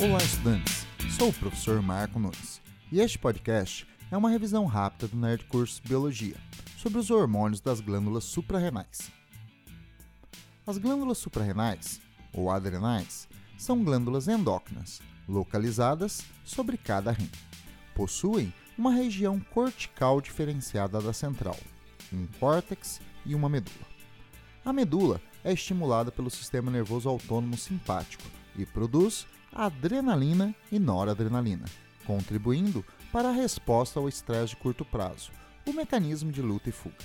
Olá, estudantes! Sou o professor Marco Nunes e este podcast é uma revisão rápida do Nerd Curso Biologia sobre os hormônios das glândulas suprarrenais. As glândulas suprarrenais, ou adrenais, são glândulas endócrinas localizadas sobre cada rim. Possuem uma região cortical diferenciada da central, um córtex e uma medula. A medula é estimulada pelo sistema nervoso autônomo simpático e produz adrenalina e noradrenalina, contribuindo para a resposta ao estresse de curto prazo, o mecanismo de luta e fuga.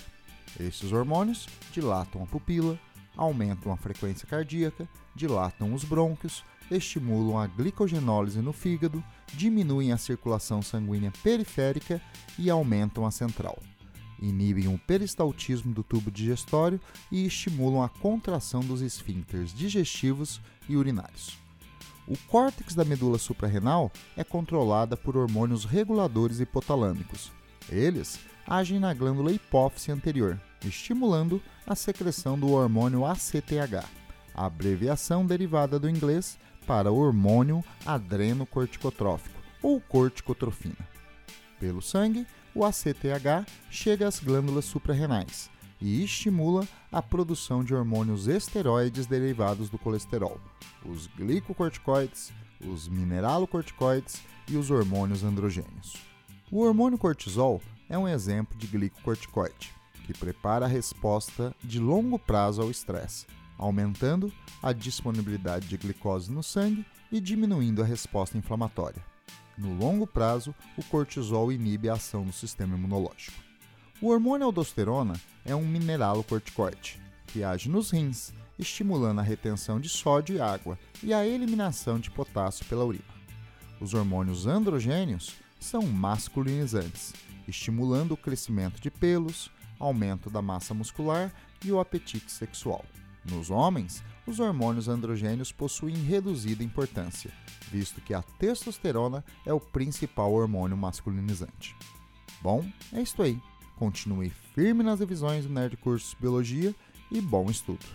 Estes hormônios dilatam a pupila, aumentam a frequência cardíaca, dilatam os brônquios, estimulam a glicogenólise no fígado, diminuem a circulação sanguínea periférica e aumentam a central. Inibem o peristaltismo do tubo digestório e estimulam a contração dos esfíncteres digestivos e urinários. O córtex da medula suprarrenal é controlada por hormônios reguladores hipotalâmicos. Eles agem na glândula hipófise anterior, estimulando a secreção do hormônio ACTH, abreviação derivada do inglês para hormônio adrenocorticotrófico ou corticotrofina. Pelo sangue, o ACTH chega às glândulas suprarrenais e estimula a produção de hormônios esteroides derivados do colesterol, os glicocorticoides, os mineralocorticoides e os hormônios androgênios. O hormônio cortisol é um exemplo de glicocorticoide, que prepara a resposta de longo prazo ao estresse, aumentando a disponibilidade de glicose no sangue e diminuindo a resposta inflamatória. No longo prazo, o cortisol inibe a ação do sistema imunológico. O hormônio aldosterona é um mineralocorticoide que age nos rins, estimulando a retenção de sódio e água e a eliminação de potássio pela urina. Os hormônios androgênios são masculinizantes, estimulando o crescimento de pelos, aumento da massa muscular e o apetite sexual. Nos homens, os hormônios androgênios possuem reduzida importância, visto que a testosterona é o principal hormônio masculinizante. Bom, é isso aí. Continue firme nas revisões do Nerd Cursos Biologia e bom estudo!